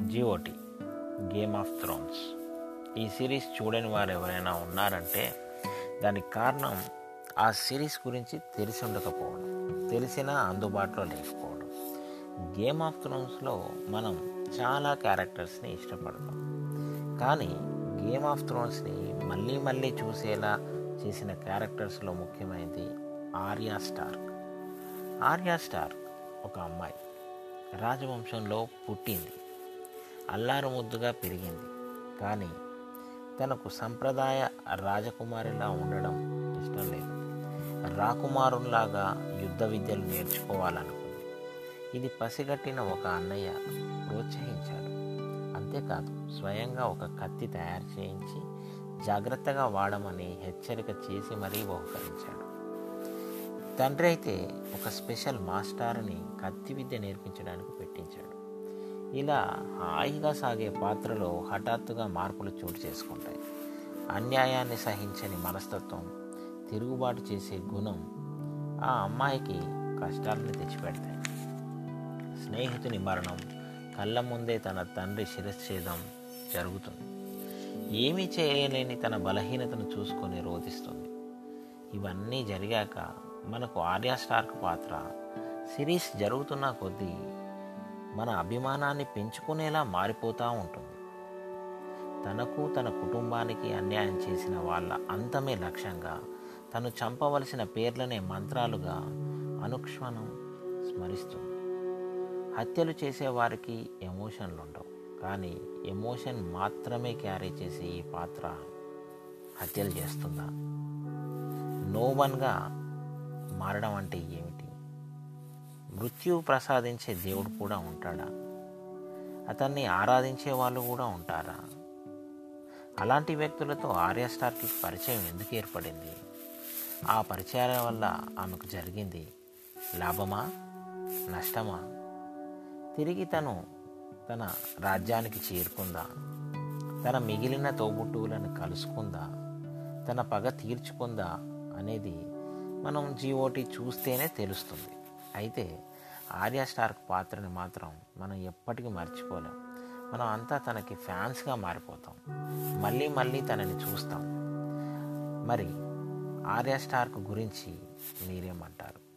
G O T Game of Thrones ఈ series చూడని వారు ఎవరైనా ఉన్నారంటే దానికి కారణం ఆ సిరీస్ గురించి తెలిసి ఉండకపోవడం తెలిసినా అందుబాటులో లేకపోవడం. గేమ్ ఆఫ్ థ్రోన్స్లో మనం చాలా క్యారెక్టర్స్ని ఇష్టపడతాం. కానీ గేమ్ ఆఫ్ థ్రోన్స్ని మళ్ళీ మళ్ళీ చూసేలా చేసిన క్యారెక్టర్స్లో ముఖ్యమైనది ఆర్యా స్టార్క్ ఆర్యా స్టార్క్ ఒక అమ్మాయి. రాజవంశంలో పుట్టింది. అల్లారు ముద్దుగా పెరిగింది. కానీ తనకు సంప్రదాయ రాజకుమారిలా ఉండడం ఇష్టం లేదు. రాకుమారులాగా యుద్ధ విద్యలు నేర్చుకోవాలనుకుంది. ఇది పసిగట్టిన ఒక అన్నయ్య ప్రోత్సహించాడు. అంతేకాదు స్వయంగా ఒక కత్తి తయారు చేయించి జాగ్రత్తగా వాడమని హెచ్చరిక చేసి మరీ బహుకరించాడు. తండ్రి అయితే ఒక స్పెషల్ మాస్టర్ని కత్తి విద్య నేర్పించడానికి పెట్టించాడు. ఇలా హాయిగా సాగే పాత్రలో హఠాత్తుగా మార్పులు చోటు చేసుకుంటాయి. అన్యాయాన్ని సహించని మనస్తత్వం తిరుగుబాటు చేసే గుణం ఆ అమ్మాయికి కష్టాలను తెచ్చిపెడతాయి. స్నేహితుని మరణం కళ్ళ ముందే తన తండ్రి శిరచ్ఛేదం జరుగుతుంది. ఏమీ చేయలేని తన బలహీనతను చూసుకొని రోధిస్తుంది. ఇవన్నీ జరిగాక మనకు ఆర్యా స్టార్క్ పాత్ర సిరీస్ జరుగుతున్న కొద్దీ మన అభిమానాన్ని పెంచుకునేలా మారిపోతూ ఉంటుంది. తనకు తన కుటుంబానికి అన్యాయం చేసిన వాళ్ళ అంతమే లక్ష్యంగా తను చంపవలసిన పేర్లనే మంత్రాలుగా అనుక్షణం స్మరిస్తుంది. హత్యలు చేసేవారికి ఎమోషన్లు ఉండవు కానీ ఎమోషన్ మాత్రమే క్యారీ చేసే ఈ పాత్ర హత్యలు చేస్తుందా? నోవన్గా మారడం అంటే ఏమి? మృత్యువు ప్రసాదించే దేవుడు కూడా ఉంటాడా? అతన్ని ఆరాధించే వాళ్ళు కూడా ఉంటారా? అలాంటి వ్యక్తులతో ఆర్య స్టార్కి పరిచయం ఎందుకు ఏర్పడింది? ఆ పరిచయాల వల్ల ఆమెకు జరిగింది లాభమా? నష్టమా? తిరిగి తను తన రాజ్యానికి చేరుకుందా? తన మిగిలిన తోబుట్టువులను కలుసుకుందా? తన పగ తీర్చుకుందా? అనేది మనం జీఓటీ చూస్తేనే తెలుస్తుంది. అయితే ఆర్యా స్టార్క్ పాత్రని మాత్రం మనం ఎప్పటికీ మర్చిపోలేం. మనం అంతా తనకి ఫ్యాన్స్గా మారిపోతాం. మళ్ళీ మళ్ళీ తనని చూస్తాం. మరి ఆర్యా స్టార్క్ గురించి మీరేమంటారు?